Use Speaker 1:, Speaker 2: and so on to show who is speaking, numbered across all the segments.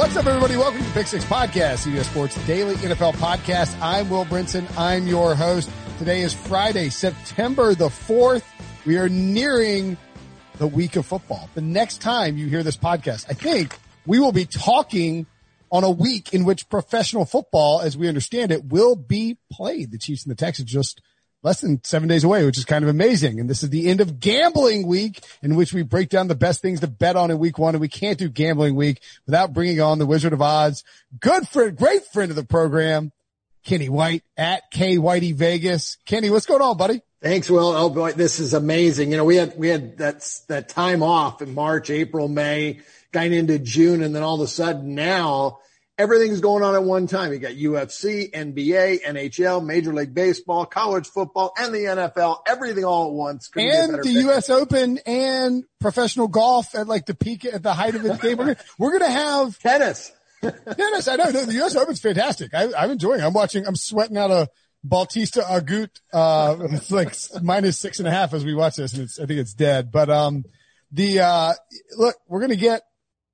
Speaker 1: What's up, everybody? Welcome to Pick Six Podcast, CBS Sports Daily NFL Podcast. I'm Will Brinson. I'm your host. Today is Friday, September the 4th. We are nearing the week of football. The next time you hear this podcast, I think we will be talking on a week in which professional football, as we understand it, will be played. The Chiefs and the Texans just less than seven days away, which is kind of amazing. And this is the end of gambling week in which we break down the best things to bet on in week one. And we can't do gambling week without bringing on the Wizard of Odds, good friend, great friend of the program, Kenny White at K Whitey Vegas. Kenny, what's going on, buddy?
Speaker 2: Thanks, Will. Oh boy, this is amazing. You know, we had, we had that, that time off in March, April, May, going into June. And then all of a sudden now everything's going on at one time. You got UFC, NBA, NHL, Major League Baseball, college football, and the NFL. Everything all at once.
Speaker 1: Couldn't and the pick. U.S. Open and professional golf at like the peak at the height of its game. We're we're gonna have
Speaker 2: tennis.
Speaker 1: tennis. I know the U.S. Open's fantastic. I, I'm enjoying. It. I'm watching. I'm sweating out a Bautista Agut. Uh, it's like minus six and a half as we watch this, and it's I think it's dead. But um, the uh, look, we're gonna get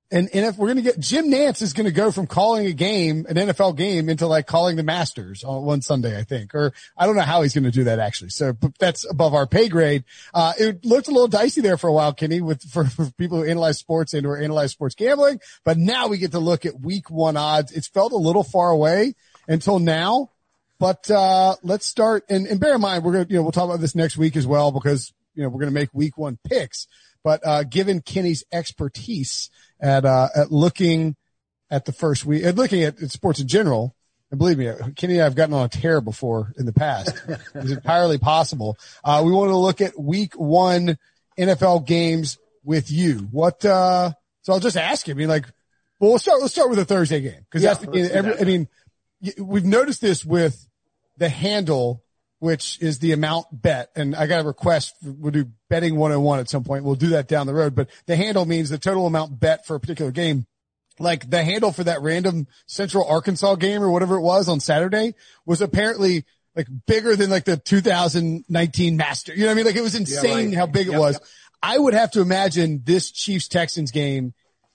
Speaker 1: and, and if we're going to get Jim Nantz is going to go from calling a game, an NFL game into like calling the Masters on one Sunday, I think, or I don't know how he's going to do that actually. So that's above our pay grade. Uh, it looked a little dicey there for a while, Kenny, with for, for people who analyze sports and or analyze sports gambling. But now we get to look at week one odds. It's felt a little far away until now, but, uh, let's start and, and bear in mind, we're going to, you know, we'll talk about this next week as well because, you know, we're going to make week one picks. But, uh, given Kenny's expertise, at uh, at looking at the first week, at looking at, at sports in general. And believe me, Kenny and I have gotten on a tear before in the past. it's entirely possible. Uh, we want to look at week one NFL games with you. What, uh, so I'll just ask you, I mean, like, well, let's start, let's start with the Thursday game. Cause yeah, that's the, every, I mean, we've noticed this with the handle, which is the amount bet. And I got a request. We'll do betting one on one at some point. We'll do that down the road, but the handle means the total amount bet for a particular game. Like the handle for that random Central Arkansas game or whatever it was on Saturday was apparently like bigger than like the 2019 master. You know what I mean? Like it was insane yeah, right. how big yep, it was. Yep. I would have to imagine this Chiefs Texans game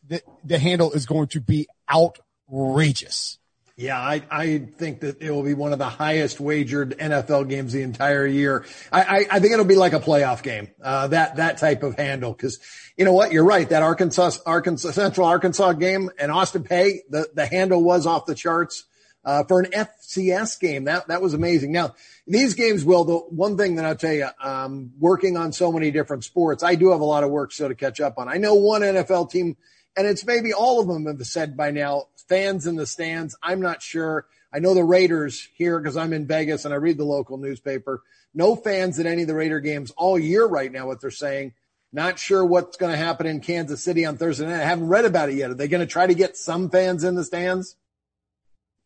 Speaker 1: that the handle is going to be outrageous.
Speaker 2: Yeah, I, I think that it will be one of the highest wagered NFL games the entire year. I, I, I think it'll be like a playoff game, uh, that, that type of handle. Cause you know what? You're right. That Arkansas, Arkansas, Central Arkansas game and Austin Peay, the, the handle was off the charts, uh, for an FCS game. That, that was amazing. Now, these games will, the one thing that I'll tell you, um, working on so many different sports, I do have a lot of work still to catch up on. I know one NFL team and it's maybe all of them have said by now, fans in the stands. I'm not sure. I know the Raiders here because I'm in Vegas and I read the local newspaper. No fans at any of the Raider games all year right now, what they're saying. Not sure what's going to happen in Kansas City on Thursday night. I haven't read about it yet. Are they going to try to get some fans in the stands?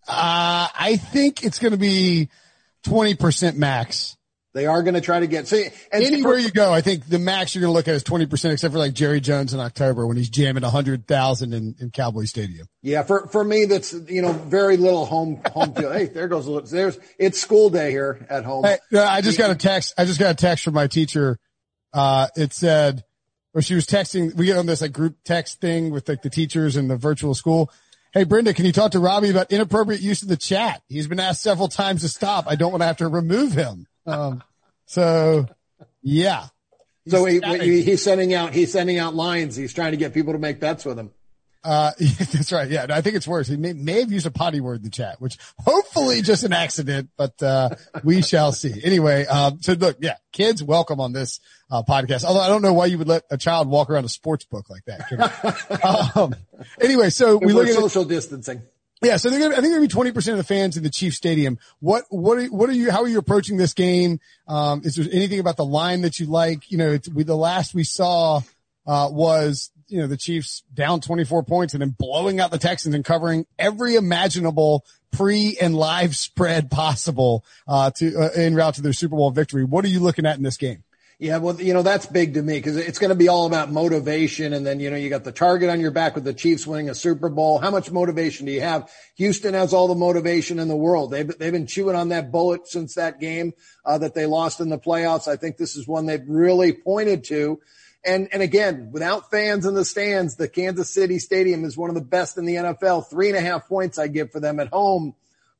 Speaker 1: Uh, I think it's going to be 20% max.
Speaker 2: They are going to try to get see
Speaker 1: anywhere you go. I think the max you're going to look at is 20 percent, except for like Jerry Jones in October when he's jamming 100,000 in, in Cowboy Stadium.
Speaker 2: Yeah, for for me that's you know very little home home field. hey, there goes there's it's school day here at home. Hey,
Speaker 1: I just got a text. I just got a text from my teacher. Uh, it said, or she was texting. We get on this like group text thing with like the teachers and the virtual school. Hey, Brenda, can you talk to Robbie about inappropriate use of the chat? He's been asked several times to stop. I don't want to have to remove him. Um, so yeah.
Speaker 2: So he, he's sending out, he's sending out lines. He's trying to get people to make bets with him.
Speaker 1: Uh, that's right. Yeah. I think it's worse. He may, may have used a potty word in the chat, which hopefully just an accident, but, uh, we shall see. Anyway, um, so look, yeah, kids, welcome on this, uh, podcast. Although I don't know why you would let a child walk around a sports book like that. um, anyway, so
Speaker 2: we look at social distancing.
Speaker 1: Yeah, so they're gonna, I think there'll be twenty percent of the fans in the Chief Stadium. What what are what are you? How are you approaching this game? Um, is there anything about the line that you like? You know, we, the last we saw uh, was you know the Chiefs down twenty four points and then blowing out the Texans and covering every imaginable pre and live spread possible uh, to uh, route to their Super Bowl victory. What are you looking at in this game?
Speaker 2: Yeah, well, you know, that's big to me because it's going to be all about motivation. And then, you know, you got the target on your back with the Chiefs winning a Super Bowl. How much motivation do you have? Houston has all the motivation in the world. They've, they've been chewing on that bullet since that game, uh, that they lost in the playoffs. I think this is one they've really pointed to. And, and again, without fans in the stands, the Kansas City stadium is one of the best in the NFL. Three and a half points I give for them at home.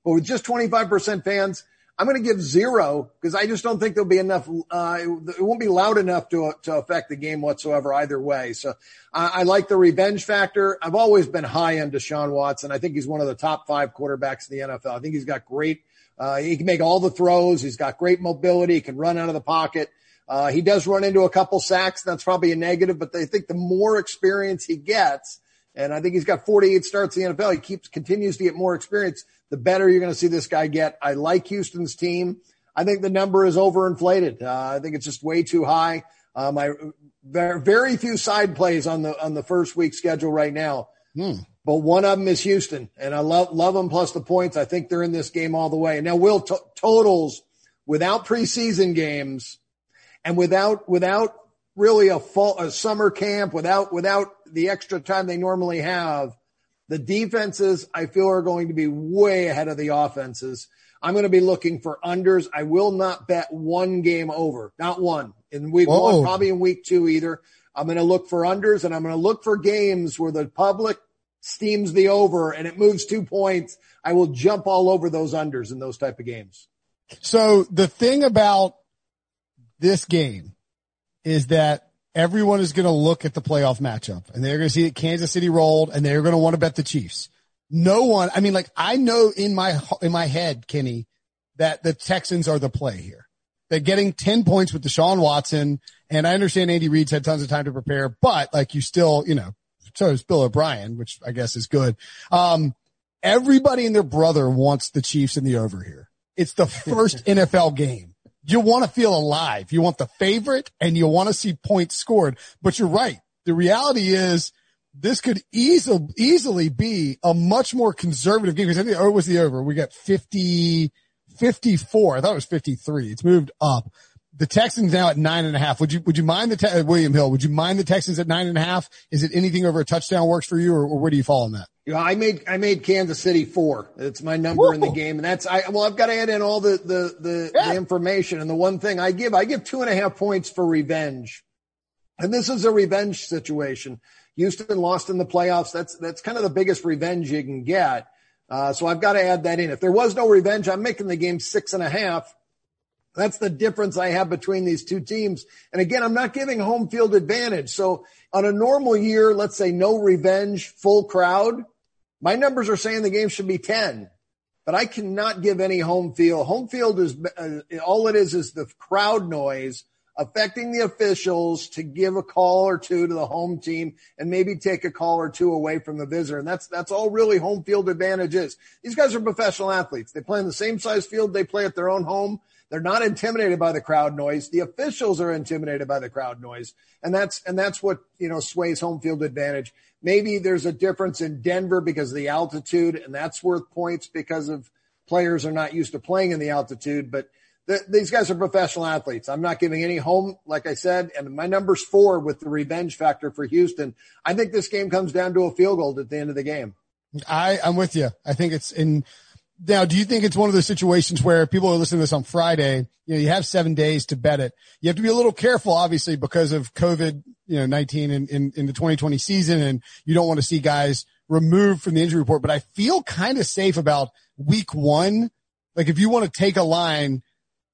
Speaker 2: But with just 25% fans, I'm going to give zero because I just don't think there'll be enough. Uh, it won't be loud enough to to affect the game whatsoever either way. So I, I like the revenge factor. I've always been high on Deshaun Watson. I think he's one of the top five quarterbacks in the NFL. I think he's got great. Uh, he can make all the throws. He's got great mobility. He can run out of the pocket. Uh, he does run into a couple sacks. That's probably a negative, but they think the more experience he gets, and I think he's got 48 starts in the NFL. He keeps continues to get more experience. The better you're going to see this guy get. I like Houston's team. I think the number is overinflated. Uh, I think it's just way too high. Um, I very, very few side plays on the on the first week schedule right now. Hmm. But one of them is Houston, and I love love them plus the points. I think they're in this game all the way. Now, will t- totals without preseason games and without without really a fall a summer camp, without without the extra time they normally have, the defenses I feel are going to be way ahead of the offenses. I'm going to be looking for unders. I will not bet one game over, not one in week Whoa. one, probably in week two either. I'm going to look for unders and I'm going to look for games where the public steams the over and it moves two points. I will jump all over those unders in those type of games.
Speaker 1: So the thing about this game is that everyone is going to look at the playoff matchup and they're going to see that Kansas City rolled and they're going to want to bet the Chiefs. No one, I mean, like I know in my, in my head, Kenny, that the Texans are the play here. They're getting 10 points with Deshaun Watson. And I understand Andy Reid's had tons of time to prepare, but like you still, you know, so is Bill O'Brien, which I guess is good. Um, everybody and their brother wants the Chiefs in the over here. It's the first NFL game you want to feel alive. You want the favorite and you want to see points scored. But you're right. The reality is this could easily, easily be a much more conservative game because I think, oh, or was the over? We got 50, 54. I thought it was 53. It's moved up. The Texans now at nine and a half. Would you, would you mind the, te- William Hill, would you mind the Texans at nine and a half? Is it anything over a touchdown works for you or, or where do you fall on that?
Speaker 2: You know, I made I made Kansas City four. It's my number Woo. in the game, and that's I. Well, I've got to add in all the the the, yeah. the, information. And the one thing I give, I give two and a half points for revenge, and this is a revenge situation. Houston lost in the playoffs. That's that's kind of the biggest revenge you can get. Uh, so I've got to add that in. If there was no revenge, I'm making the game six and a half. That's the difference I have between these two teams. And again, I'm not giving home field advantage. So on a normal year, let's say no revenge, full crowd, my numbers are saying the game should be 10, but I cannot give any home field. Home field is uh, all it is is the crowd noise affecting the officials to give a call or two to the home team and maybe take a call or two away from the visitor. And that's, that's all really home field advantage is. These guys are professional athletes. They play in the same size field they play at their own home. They're not intimidated by the crowd noise. The officials are intimidated by the crowd noise. And that's, and that's what, you know, sways home field advantage. Maybe there's a difference in Denver because of the altitude and that's worth points because of players are not used to playing in the altitude, but the, these guys are professional athletes. I'm not giving any home, like I said, and my number's four with the revenge factor for Houston. I think this game comes down to a field goal at the end of the game.
Speaker 1: I, I'm with you. I think it's in, now, do you think it's one of those situations where people are listening to this on Friday? You know, you have seven days to bet it. You have to be a little careful, obviously, because of COVID, you know, 19 in, in, in the 2020 season. And you don't want to see guys removed from the injury report, but I feel kind of safe about week one. Like if you want to take a line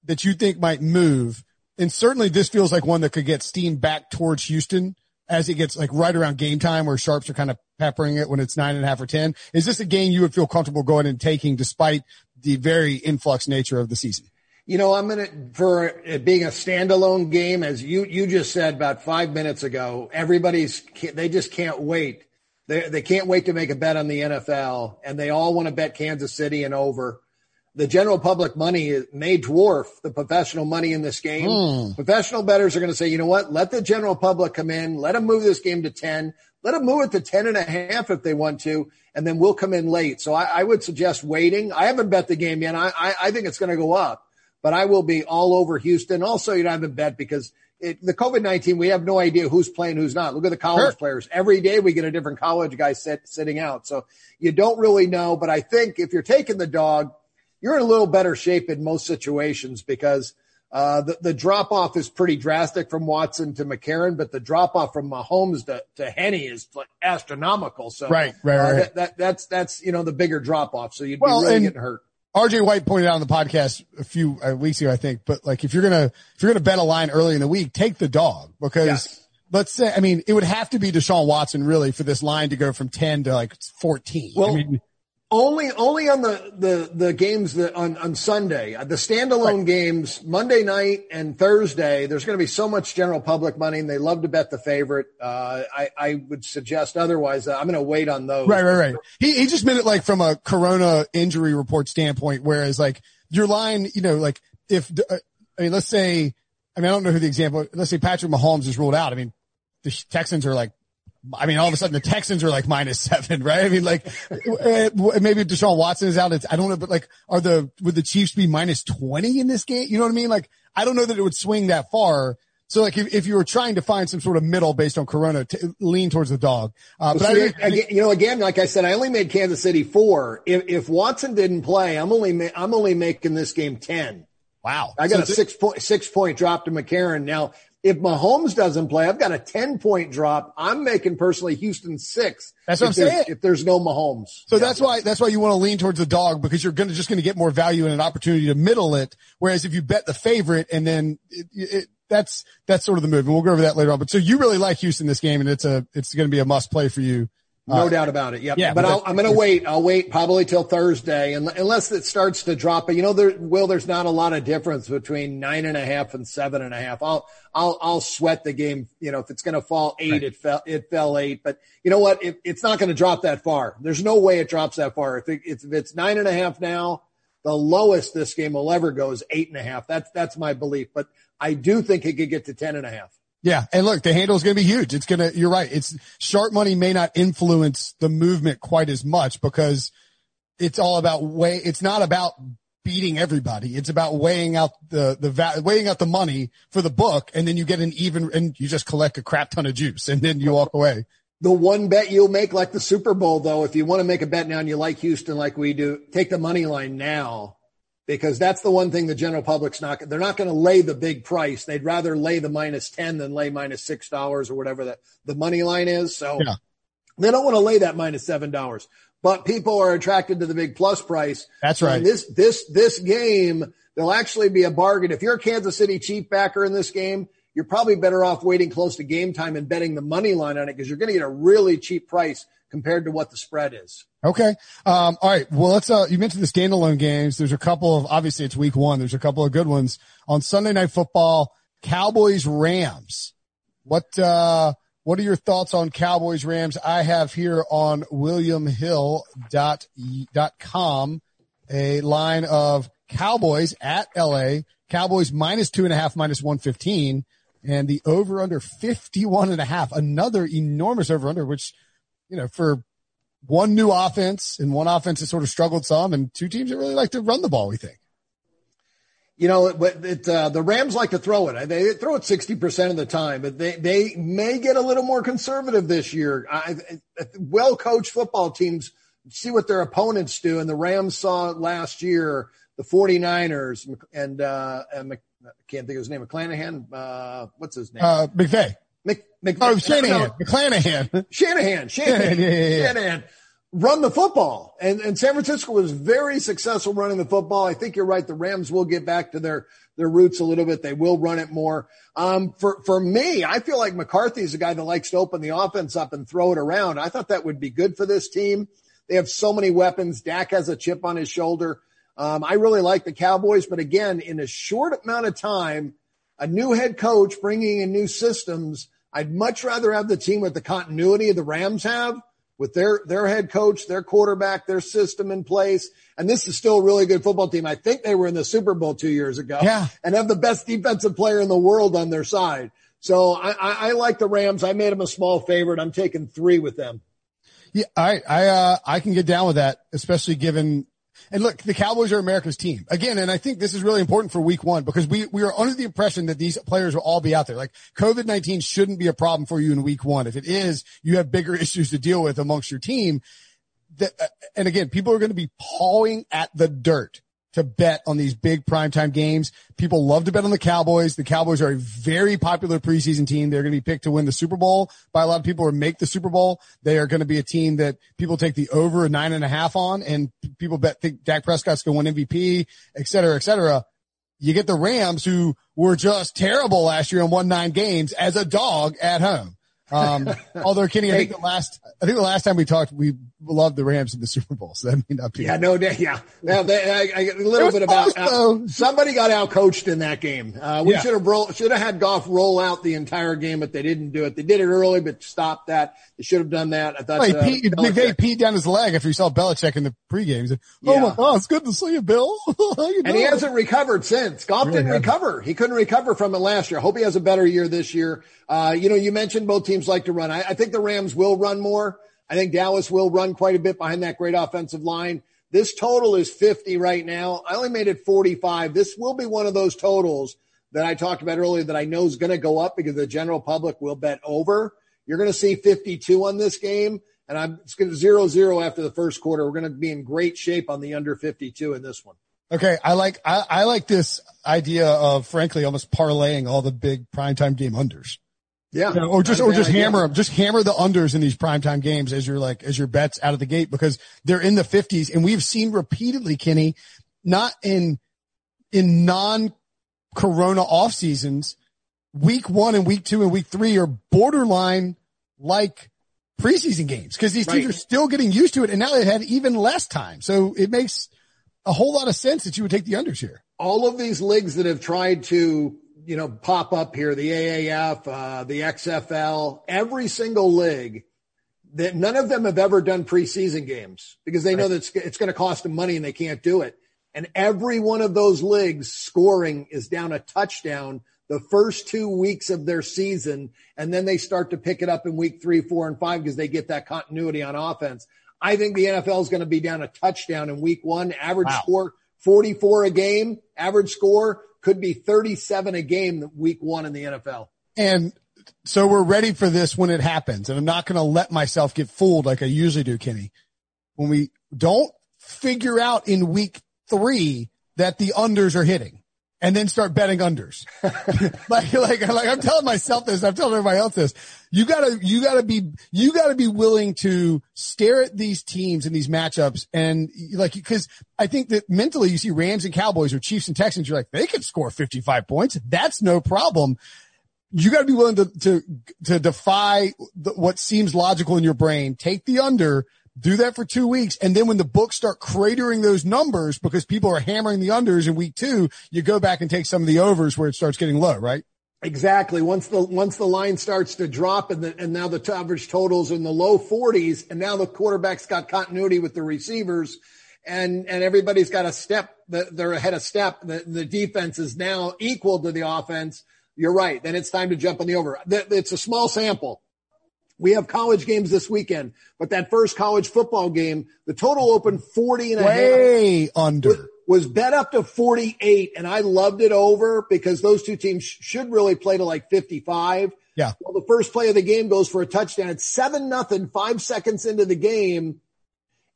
Speaker 1: that you think might move, and certainly this feels like one that could get steam back towards Houston as it gets like right around game time where sharps are kind of peppering it when it's nine and a half or 10. Is this a game you would feel comfortable going and taking despite the very influx nature of the season?
Speaker 2: You know, I'm going to, for it being a standalone game, as you, you just said about five minutes ago, everybody's, they just can't wait. They, they can't wait to make a bet on the NFL and they all want to bet Kansas City and over the general public money may dwarf the professional money in this game. Mm. Professional bettors are going to say, you know what? Let the general public come in. Let them move this game to 10. Let them move it to 10 and a half if they want to. And then we'll come in late. So I, I would suggest waiting. I haven't bet the game yet. I, I, I think it's going to go up, but I will be all over Houston. Also, you know, I haven't bet because it, the COVID-19, we have no idea who's playing, who's not. Look at the college sure. players. Every day we get a different college guy sit, sitting out. So you don't really know, but I think if you're taking the dog, you're in a little better shape in most situations because Uh, the, the drop off is pretty drastic from Watson to McCarron, but the drop off from Mahomes to, to Henne is like astronomical. So
Speaker 1: right, right, right.
Speaker 2: Uh, that, that, that's, that's, you know, the bigger drop off. So you'd well, be really getting hurt.
Speaker 1: RJ White pointed out on the podcast a few weeks ago, I think, but like if you're going to, if you're going to bet a line early in the week, take the dog because yes. let's say, I mean, it would have to be Deshaun Watson really for this line to go from 10 to like 14.
Speaker 2: Well,
Speaker 1: I
Speaker 2: mean, only, only on the, the, the games that on, on Sunday, the standalone right. games, Monday night and Thursday, there's going to be so much general public money and they love to bet the favorite. Uh, I, I would suggest otherwise. Uh, I'm going to wait on those.
Speaker 1: Right, right, right. He, he just meant it like from a Corona injury report standpoint, whereas like your line, you know, like if, uh, I mean, let's say, I mean, I don't know who the example, let's say Patrick Mahomes is ruled out. I mean, the Texans are like I mean, all of a sudden the Texans are like minus seven, right? I mean, like uh, maybe Deshaun Watson is out. It's, I don't know, but like, are the would the Chiefs be minus twenty in this game? You know what I mean? Like, I don't know that it would swing that far. So like, if, if you were trying to find some sort of middle based on Corona, to lean towards the dog.
Speaker 2: Uh, but I, again, you know, again, like I said, I only made Kansas City four. If, if Watson didn't play, I'm only ma- I'm only making this game ten.
Speaker 1: Wow.
Speaker 2: I got so a six point six point drop to McCarron. Now if Mahomes doesn't play, I've got a 10 point drop. I'm making personally Houston six.
Speaker 1: That's what I'm saying.
Speaker 2: If there's no Mahomes.
Speaker 1: So yeah. that's why, that's why you want to lean towards the dog because you're going to just going to get more value and an opportunity to middle it. Whereas if you bet the favorite and then it, it, that's, that's sort of the move. And we'll go over that later on. But so you really like Houston this game and it's a, it's going to be a must play for you
Speaker 2: no uh, doubt about it. Yep. Yeah. But, i am going to wait. I'll wait probably till Thursday and unless it starts to drop. But you know, there, Will, there's not a lot of difference between nine and a half and seven and a half. I'll, I'll, I'll sweat the game. You know, if it's going to fall eight, right. it fell, it fell eight. But you know what? It, it's not going to drop that far. There's no way it drops that far. If, it, if it's nine and a half now, the lowest this game will ever go is eight and a half. That's, that's my belief. But I do think it could get to ten and a half.
Speaker 1: Yeah. And look, the handle is going to be huge. It's going to, you're right. It's sharp money may not influence the movement quite as much because it's all about way. It's not about beating everybody. It's about weighing out the, the, weighing out the money for the book. And then you get an even, and you just collect a crap ton of juice and then you walk away.
Speaker 2: The one bet you'll make like the Super Bowl though, if you want to make a bet now and you like Houston like we do, take the money line now because that's the one thing the general public's not, they're not going to lay the big price. They'd rather lay the minus 10 than lay minus $6 or whatever the, the money line is. So yeah. they don't want to lay that minus $7, but people are attracted to the big plus price.
Speaker 1: That's right.
Speaker 2: And this, this, this game, there'll actually be a bargain. If you're a Kansas City Chief backer in this game, you're probably better off waiting close to game time and betting the money line on it because you're going to get a really cheap price compared to what the spread is.
Speaker 1: Okay. Um, all right. Well, let's, uh, you mentioned the standalone games. There's a couple of, obviously it's week one. There's a couple of good ones on Sunday night football, Cowboys Rams. What, uh, what are your thoughts on Cowboys Rams? I have here on williamhill.com a line of Cowboys at LA, Cowboys minus two and a half, minus 115 and the over under 51 and a half, another enormous over under, which you know, for one new offense and one offense that sort of struggled some and two teams that really like to run the ball, we think.
Speaker 2: You know, it, it, uh, the Rams like to throw it. They throw it 60% of the time, but they, they may get a little more conservative this year. well coached football teams see what their opponents do. And the Rams saw last year, the 49ers and, uh, and can't think of his name, McClanahan. Uh, what's his name?
Speaker 1: Uh, McVay.
Speaker 2: Mc, Mc,
Speaker 1: oh, Shanahan, no, McClanahan.
Speaker 2: Shanahan, Shanahan, yeah, yeah, yeah. Shanahan. Run the football. And, and San Francisco was very successful running the football. I think you're right. The Rams will get back to their, their roots a little bit. They will run it more. Um, for, for me, I feel like McCarthy's a guy that likes to open the offense up and throw it around. I thought that would be good for this team. They have so many weapons. Dak has a chip on his shoulder. Um, I really like the Cowboys, but again, in a short amount of time, a new head coach bringing in new systems, I'd much rather have the team with the continuity the Rams have with their, their head coach, their quarterback, their system in place. And this is still a really good football team. I think they were in the Super Bowl two years ago
Speaker 1: yeah.
Speaker 2: and have the best defensive player in the world on their side. So I, I, I like the Rams. I made them a small favorite. I'm taking three with them.
Speaker 1: Yeah, I, I, uh, I can get down with that, especially given and look, the Cowboys are America's team again. And I think this is really important for week one because we, we are under the impression that these players will all be out there. Like COVID-19 shouldn't be a problem for you in week one. If it is, you have bigger issues to deal with amongst your team. That, uh, and again, people are going to be pawing at the dirt to bet on these big primetime games. People love to bet on the Cowboys. The Cowboys are a very popular preseason team. They're going to be picked to win the Super Bowl by a lot of people or make the Super Bowl. They are going to be a team that people take the over nine and a half on and people bet think Dak Prescott's going to win MVP, et cetera, et cetera. You get the Rams who were just terrible last year and won nine games as a dog at home. Um, although Kenny, I think the last, I think the last time we talked, we loved the Rams in the Super Bowl. So that may not be.
Speaker 2: Yeah, no, yeah. Now, they, I, I, a little bit about, uh, somebody got out coached in that game. Uh, we yeah. should have roll, should have had Goff roll out the entire game, but they didn't do it. They did it early, but stopped that. They should have done that. I thought,
Speaker 1: well, uh, Pete, McVay peed down his leg after he saw Belichick in the pregame. Said, Oh yeah. my God, it's good to see you, Bill.
Speaker 2: you and he hasn't recovered since. Goff really didn't recover. He couldn't recover from it last year. I hope he has a better year this year. Uh, you know, you mentioned both teams like to run. I, I think the Rams will run more. I think Dallas will run quite a bit behind that great offensive line. This total is 50 right now. I only made it 45. This will be one of those totals that I talked about earlier that I know is going to go up because the general public will bet over. You're going to see 52 on this game, and I'm it's going to zero zero after the first quarter. We're going to be in great shape on the under 52 in this one.
Speaker 1: Okay, I like I, I like this idea of frankly almost parlaying all the big primetime game unders.
Speaker 2: Yeah.
Speaker 1: You know, or just, or just uh, hammer them, just hammer the unders in these primetime games as your like, as your bets out of the gate because they're in the fifties. And we've seen repeatedly, Kenny, not in, in non corona off seasons, week one and week two and week three are borderline like preseason games because these teams right. are still getting used to it. And now they had even less time. So it makes a whole lot of sense that you would take the unders here.
Speaker 2: All of these leagues that have tried to you know, pop up here, the AAF, uh, the XFL, every single league that none of them have ever done preseason games because they know that it's, it's going to cost them money and they can't do it. And every one of those leagues scoring is down a touchdown the first two weeks of their season. And then they start to pick it up in week three, four and five because they get that continuity on offense. I think the NFL is going to be down a touchdown in week one, average wow. score 44 a game, average score could be 37 a game week one in the NFL.
Speaker 1: And so we're ready for this when it happens. And I'm not going to let myself get fooled like I usually do, Kenny. When we don't figure out in week three that the unders are hitting and then start betting unders. like, like, like I'm telling myself this, I'm telling everybody else this. You gotta, you gotta be, you gotta be willing to stare at these teams and these matchups and like, cause I think that mentally you see Rams and Cowboys or Chiefs and Texans, you're like, they could score 55 points. That's no problem. You got to be willing to, to, to defy the, what seems logical in your brain. Take the under do that for two weeks. And then when the books start cratering those numbers because people are hammering the unders in week two, you go back and take some of the overs where it starts getting low, right?
Speaker 2: Exactly. Once the once the line starts to drop and the, and now the average totals in the low 40s, and now the quarterback's got continuity with the receivers, and and everybody's got a step. They're ahead of step. The the defense is now equal to the offense. You're right. Then it's time to jump on the over. It's a small sample. We have college games this weekend, but that first college football game, the total opened 40 and a
Speaker 1: Way half. under.
Speaker 2: Was, was bet up to 48 and I loved it over because those two teams should really play to like 55.
Speaker 1: Yeah.
Speaker 2: Well, the first play of the game goes for a touchdown. It's seven nothing, five seconds into the game.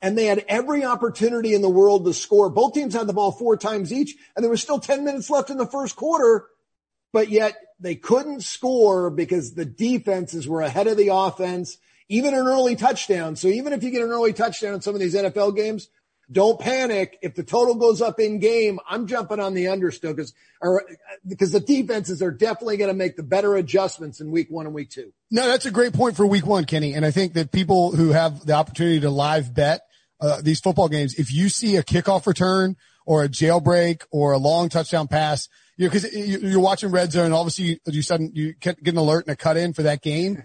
Speaker 2: And they had every opportunity in the world to score. Both teams had the ball four times each and there was still 10 minutes left in the first quarter, but yet they couldn't score because the defenses were ahead of the offense, even an early touchdown. So even if you get an early touchdown in some of these NFL games, don't panic. If the total goes up in game, I'm jumping on the under still because, or because the defenses are definitely going to make the better adjustments in week one and week two.
Speaker 1: No, that's a great point for week one, Kenny. And I think that people who have the opportunity to live bet uh, these football games, if you see a kickoff return or a jailbreak or a long touchdown pass, you know, cause you're watching red zone. Obviously you sudden you get an alert and a cut in for that game.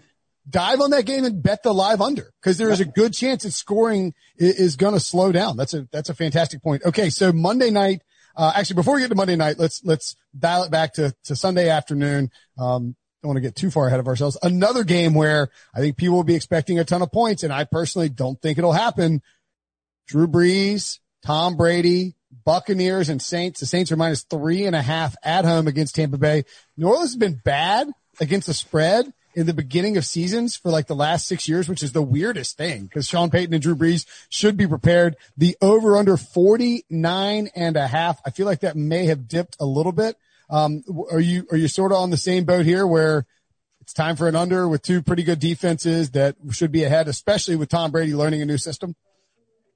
Speaker 1: Dive on that game and bet the live under because there is a good chance that scoring is going to slow down. That's a, that's a fantastic point. Okay. So Monday night, uh, actually before we get to Monday night, let's, let's dial it back to, to Sunday afternoon. Um, don't want to get too far ahead of ourselves. Another game where I think people will be expecting a ton of points and I personally don't think it'll happen. Drew Brees, Tom Brady, Buccaneers and Saints. The Saints are minus three and a half at home against Tampa Bay. New Orleans has been bad against the spread. in the beginning of seasons for like the last six years, which is the weirdest thing because Sean Payton and Drew Brees should be prepared. The over under 49 and a half. I feel like that may have dipped a little bit. Um, are you, are you sort of on the same boat here where it's time for an under with two pretty good defenses that should be ahead, especially with Tom Brady learning a new system?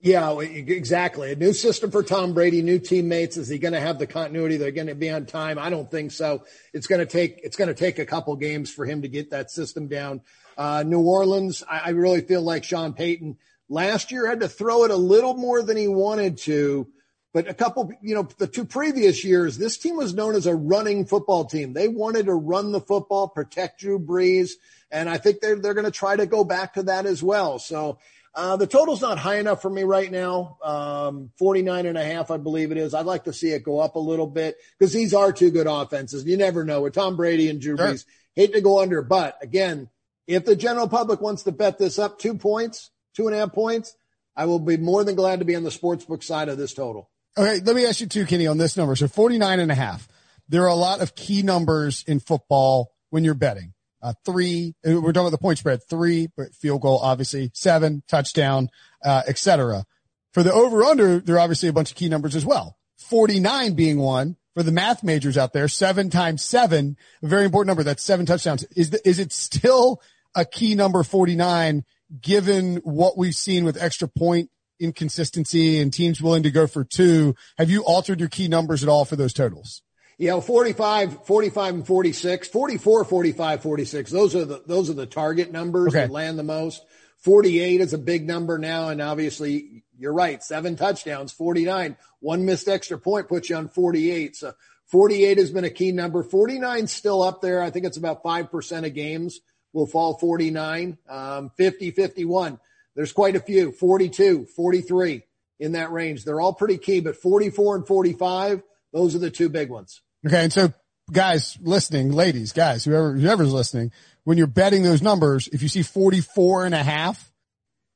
Speaker 2: Yeah, exactly. A new system for Tom Brady, new teammates. Is he going to have the continuity? They're going to be on time. I don't think so. It's going to take it's going to take a couple games for him to get that system down. Uh, New Orleans, I, I really feel like Sean Payton last year had to throw it a little more than he wanted to. But a couple, you know, the two previous years, this team was known as a running football team. They wanted to run the football, protect Drew Brees, and I think they're they're going to try to go back to that as well. So uh, the total's not high enough for me right now. Um, 49 and a half, I believe it is. I'd like to see it go up a little bit because these are two good offenses. You never know with Tom Brady and Drew Brees. Sure. Hate to go under, but again, if the general public wants to bet this up two points, two and a half points, I will be more than glad to be on the sportsbook side of this total.
Speaker 1: Okay. Let me ask you too, Kenny, on this number. So 49 and a half. There are a lot of key numbers in football when you're betting uh, three. We're talking about the point spread, three, but field goal, obviously, seven, touchdown, uh, etc. For the over under, there are obviously a bunch of key numbers as well. 49 being one for the math majors out there, seven times seven, a very important number. That's seven touchdowns. Is the, is it still a key number 49 given what we've seen with extra point inconsistency and teams willing to go for two? Have you altered your key numbers at all for those totals?
Speaker 2: You know, 45, 45 and 46, 44, 45, 46. Those are the, those are the target numbers okay. that land the most. 48 is a big number now. And obviously you're right. Seven touchdowns, 49, one missed extra point puts you on 48. So 48 has been a key number. 49 still up there. I think it's about 5% of games will fall 49, um, 50, 51. There's quite a few, 42, 43 in that range. They're all pretty key, but 44 and 45, those are the two big ones.
Speaker 1: Okay. And so guys listening, ladies, guys, whoever, whoever's listening, when you're betting those numbers, if you see 44 and a half,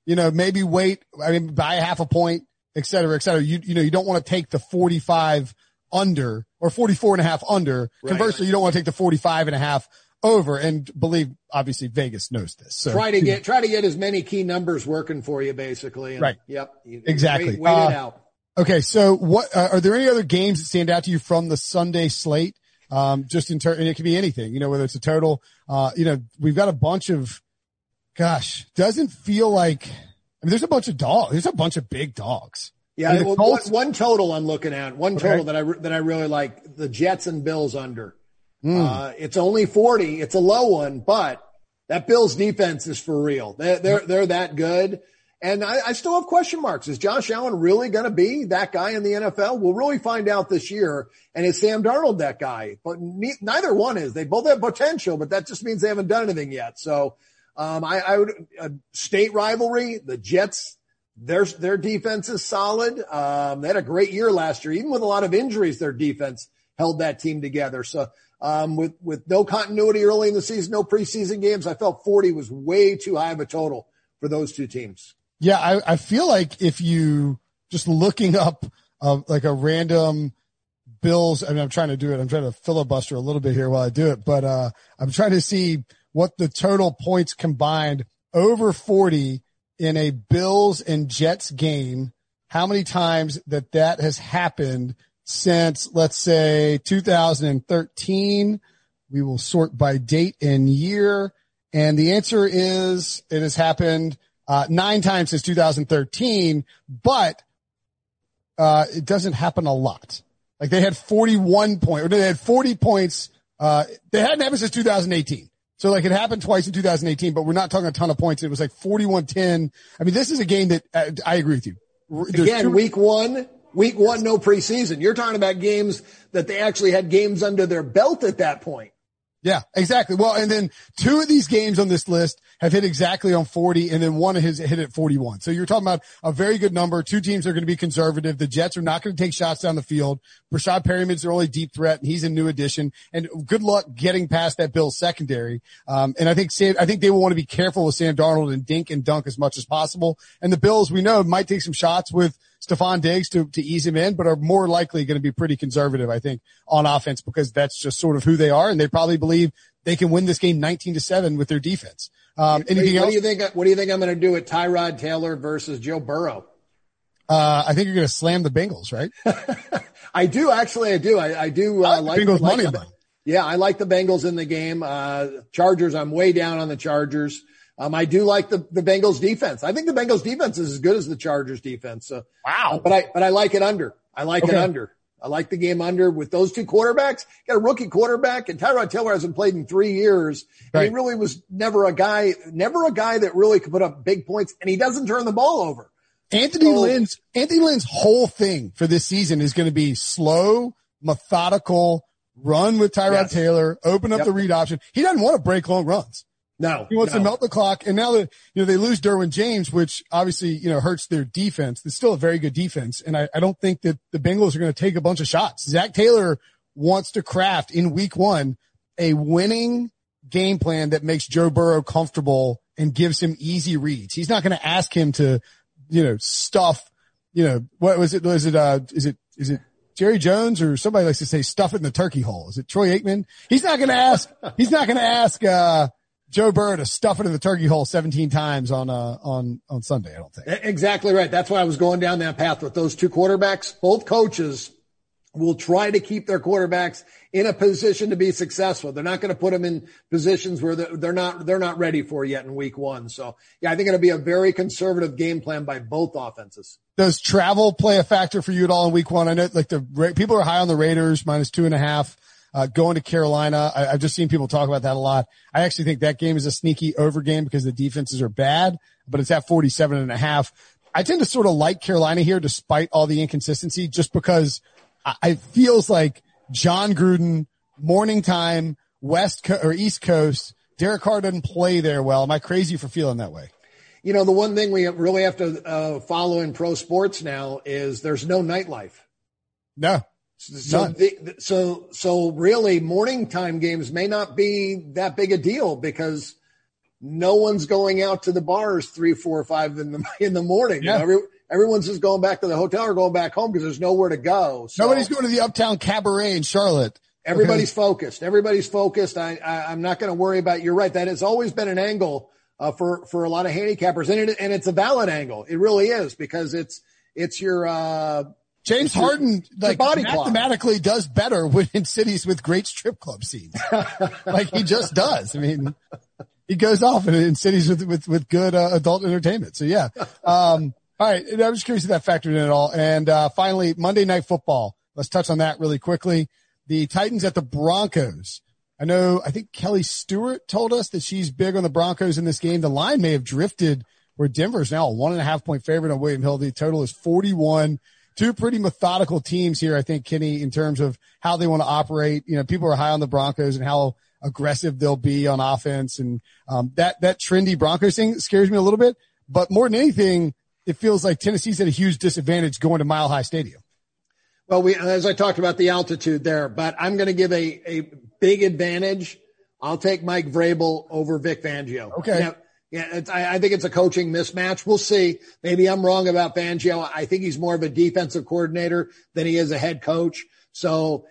Speaker 1: you know, maybe wait, I mean, buy a half a point, et cetera, et cetera. You, you know, you don't want to take the 45 under or 44 and a half under. Right. Conversely, you don't want to take the 45 and a half over and believe obviously Vegas knows this. So
Speaker 2: try to get, try to get as many key numbers working for you basically.
Speaker 1: And, right.
Speaker 2: Yep.
Speaker 1: Exactly.
Speaker 2: Wait, wait uh, it out.
Speaker 1: Okay, so what uh, are there any other games that stand out to you from the Sunday slate? Um, just in turn, and it could be anything, you know, whether it's a total. Uh, you know, we've got a bunch of, gosh, doesn't feel like. I mean, there's a bunch of dogs. There's a bunch of big dogs.
Speaker 2: Yeah, I mean, well, Colts, one, one, total I'm looking at. One total okay. that I that I really like. The Jets and Bills under. Mm. Uh, it's only 40. It's a low one, but that Bills defense is for real. They're they're, they're that good. And I, I, still have question marks. Is Josh Allen really going to be that guy in the NFL? We'll really find out this year. And is Sam Darnold that guy? But ne- neither one is. They both have potential, but that just means they haven't done anything yet. So, um, I, I would, a state rivalry, the Jets, their, their defense is solid. Um, they had a great year last year. Even with a lot of injuries, their defense held that team together. So, um, with, with no continuity early in the season, no preseason games, I felt 40 was way too high of a total for those two teams.
Speaker 1: Yeah, I, I feel like if you just looking up uh, like a random Bills, I mean, I'm trying to do it. I'm trying to filibuster a little bit here while I do it, but uh, I'm trying to see what the total points combined over 40 in a Bills and Jets game. How many times that that has happened since, let's say, 2013? We will sort by date and year. And the answer is it has happened uh, nine times since 2013, but uh, it doesn't happen a lot. Like they had 41 points, or they had 40 points. Uh, they hadn't happened since 2018. So like it happened twice in 2018, but we're not talking a ton of points. It was like 41-10. I mean, this is a game that uh, I agree with you.
Speaker 2: There's Again, two- week one, week one, no preseason. You're talking about games that they actually had games under their belt at that point.
Speaker 1: Yeah, exactly. Well, and then two of these games on this list have hit exactly on 40 and then one has hit at 41. So you're talking about a very good number. Two teams are going to be conservative. The Jets are not going to take shots down the field. Breshad Perriman's their only deep threat and he's a new addition and good luck getting past that Bills secondary. Um, and I think Sam, I think they will want to be careful with Sam Darnold and dink and dunk as much as possible. And the Bills, we know, might take some shots with Stefon Diggs to, to ease him in, but are more likely going to be pretty conservative, I think, on offense because that's just sort of who they are. And they probably believe they can win this game 19 to seven with their defense. Um, anything
Speaker 2: what
Speaker 1: else?
Speaker 2: do you think? What do you think I'm going to do with Tyrod Taylor versus Joe Burrow?
Speaker 1: Uh, I think you're going to slam the Bengals, right?
Speaker 2: I do actually. I do. I, I do uh,
Speaker 1: I like, Bengals
Speaker 2: like
Speaker 1: money
Speaker 2: the. Yeah, I like the Bengals in the game. Uh, Chargers. I'm way down on the Chargers. Um, I do like the, the Bengals defense. I think the Bengals defense is as good as the Chargers defense. So,
Speaker 1: Wow.
Speaker 2: but I, but I like it under. I like it under. I like the game under with those two quarterbacks. Got a rookie quarterback and Tyrod Taylor hasn't played in three years. And he really was never a guy, never a guy that really could put up big points and he doesn't turn the ball over.
Speaker 1: Anthony
Speaker 2: So-
Speaker 1: Lynn's Anthony Lynn's whole thing for this season is going to be slow, methodical, run with Tyrod
Speaker 2: Yes.
Speaker 1: Taylor, open up
Speaker 2: Yep.
Speaker 1: the read option. He doesn't want to break long runs.
Speaker 2: No,
Speaker 1: He wants
Speaker 2: no.
Speaker 1: to melt the clock. And now that, you know, they lose Derwin James, which obviously, you know, hurts their defense. It's still a very good defense. And I, I don't think that the Bengals are going to take a bunch of shots. Zac Taylor wants to craft in week one a winning game plan that makes Joe Burrow comfortable and gives him easy reads. He's not going to ask him to, you know, stuff, you know, what was it? Was it, uh, is it, is it Jerry Jones or somebody likes to say stuff it in the turkey hole? Is it Troy Aikman? He's not going to ask, he's not going to ask, uh, Joe Burrow to stuff it in the turkey hole 17 times on, uh, on, on Sunday. I don't think.
Speaker 2: Exactly right. That's why I was going down that path with those two quarterbacks. Both coaches will try to keep their quarterbacks in a position to be successful. They're not going to put them in positions where they're not they're not ready for yet in week one. So yeah, I think it'll be a very conservative game plan by both offenses.
Speaker 1: Does travel play a factor for you at all in week one? I know like the people are high on the Raiders minus two and a half, uh, going to Carolina. I, I've just seen people talk about that a lot. I actually think that game is a sneaky over game because the defenses are bad, but it's at 47 and a half. I tend to sort of like Carolina here despite all the inconsistency just because I, it feels like Jon Gruden, morning time, West Co- or East Coast, Derek Carr doesn't play there well. Am I crazy for feeling that way?
Speaker 2: You know, the one thing we really have to uh, follow in pro sports now is there's no nightlife.
Speaker 1: No.
Speaker 2: So, the, so, so really morning time games may not be that big a deal because no one's going out to the bars three, four, five in the, in the morning. You know, every, everyone's just going back to the hotel or going back home because there's nowhere to go. So
Speaker 1: Nobody's going to the Uptown Cabaret in Charlotte.
Speaker 2: everybody's focused. Everybody's focused. I, I I'm not going to worry about, you're right. That has always been an angle, uh, for, for a lot of handicappers and it, and it's a valid angle. It really is because it's, it's your, uh,
Speaker 1: James Harden, like
Speaker 2: body clock.
Speaker 1: mathematically, does better when in cities with great strip club scenes. like he just does. I mean, he goes off in, in cities with with with good uh, adult entertainment. So yeah. Um, all right, I'm just curious if that factored in at all. And uh, finally, Monday Night Football. Let's touch on that really quickly. The Titans at the Broncos. I know. I think Kelly Stewart told us that she's big on the Broncos in this game. The line may have drifted where Denver's now a one and a half point favorite on William Hill. The total is 41 two pretty methodical teams here, I think, Kenny, in terms of how they want to operate. You know, people are high on the Broncos and how aggressive they'll be on offense. And, um, that, that trendy Broncos thing scares me a little bit, but more than anything, it feels like Tennessee's at a huge disadvantage going to Mile High Stadium.
Speaker 2: Well, we, as I talked about the altitude there, but I'm going to give a, a big advantage. I'll take Mike Vrabel over Vic Fangio.
Speaker 1: Okay.
Speaker 2: Yeah. Yeah. I, I think it's a coaching mismatch. We'll see. Maybe I'm wrong about Fangio. I think he's more of a defensive coordinator than he is a head coach. So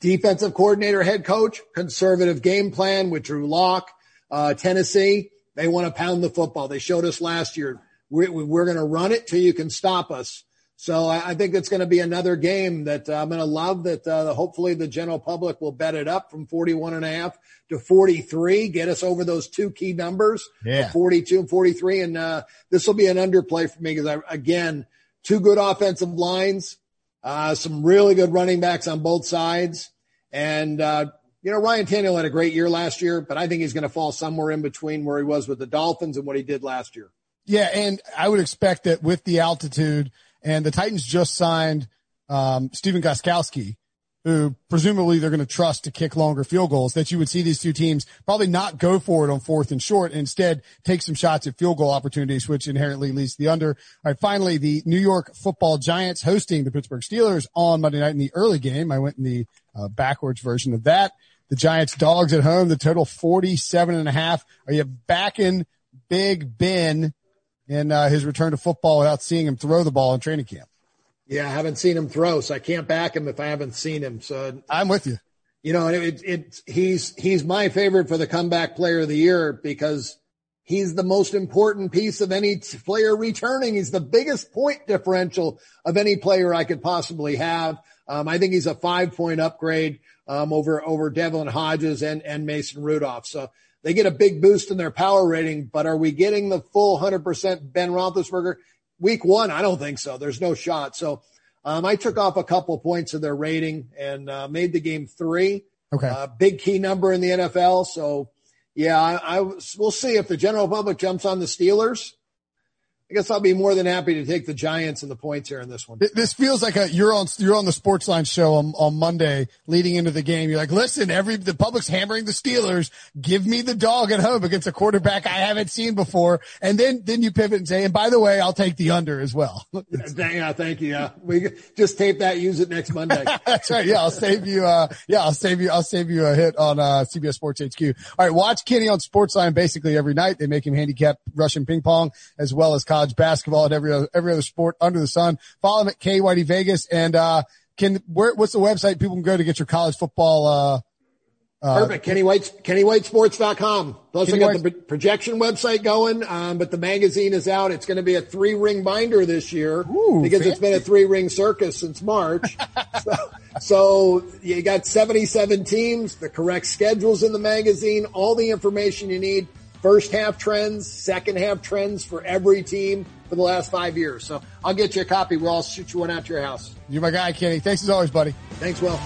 Speaker 2: defensive coordinator, head coach, conservative game plan with Drew Lock, uh, Tennessee. They want to pound the football. They showed us last year. We're, we're going to run it till you can stop us. So I, I think it's going to be another game that uh, I'm going to love that uh, hopefully the general public will bet it up from 41 and a half to 43, get us over those two key numbers,
Speaker 1: Yeah.
Speaker 2: 42 and 43. And uh, this will be an underplay for me because I, again, two good offensive lines, uh, some really good running backs on both sides. And, uh, you know, Ryan Tannehill had a great year last year, but I think he's going to fall somewhere in between where he was with the Dolphins and what he did last year.
Speaker 1: Yeah, and I would expect that with the altitude, and the Titans just signed um, Stephen Gostkowski, who presumably they're going to trust to kick longer field goals, that you would see these two teams probably not go for it on fourth and short, and instead take some shots at field goal opportunities, which inherently leads to the under. All right, finally, the New York football giants hosting the Pittsburgh Steelers on Monday night in the early game. I went in the uh, backwards version of that. The Giants dogs at home, the total 47 and a half. Are you backing Big Ben in uh, his return to football without seeing him throw the ball in training camp?
Speaker 2: Yeah, I haven't seen him throw, so I can't back him if I haven't seen him. So
Speaker 1: I'm with you.
Speaker 2: You know, it, it, it he's he's my favorite for the comeback player of the year because he's the most important piece of any player returning. He's the biggest point differential of any player I could possibly have. Um, I think he's a five point upgrade um, over over Devlin Hodges and and Mason Rudolph. So they get a big boost in their power rating. But are we getting the full 100% Ben Roethlisberger? Week one, I don't think so. There's no shot. So um, I took off a couple points of their rating and uh, made the game three.
Speaker 1: Okay.
Speaker 2: Uh, big key number in the NFL. So yeah, I, I we'll see if the general public jumps on the Steelers. I guess I'll be more than happy to take the Giants and the points here in this one.
Speaker 1: This feels like a you're on you're on the Sportsline show on, on Monday leading into the game. You're like, listen, every the public's hammering the Steelers. Give me the dog at home against a quarterback I haven't seen before, and then then you pivot and say, and by the way, I'll take the under as well.
Speaker 2: yeah, thank you. Yeah, we just tape that. Use it next Monday.
Speaker 1: That's right. Yeah, I'll save you. Uh, yeah, I'll save you. I'll save you a hit on uh, CBS Sports HQ. All right, watch Kenny on Sportsline basically every night. They make him handicap Russian ping pong as well as college basketball and every other, every other sport under the sun. Follow him at K Whitey Vegas. And, uh, can, where, what's the website people can go to get your college football, uh,
Speaker 2: uh, Perfect. Kenny White, KennyWhiteSports.com. Plus Kenny I got White. the projection website going. Um, but the magazine is out. It's going to be a three ring binder this year
Speaker 1: Ooh,
Speaker 2: because fancy. it's been a three ring circus since March. so, so you got 77 teams, the correct schedules in the magazine, all the information you need first half trends, second half trends for every team for the last five years. So I'll get you a copy. We'll all shoot you one out to your house.
Speaker 1: You're my guy, Kenny. Thanks as always, buddy.
Speaker 2: Thanks, Will.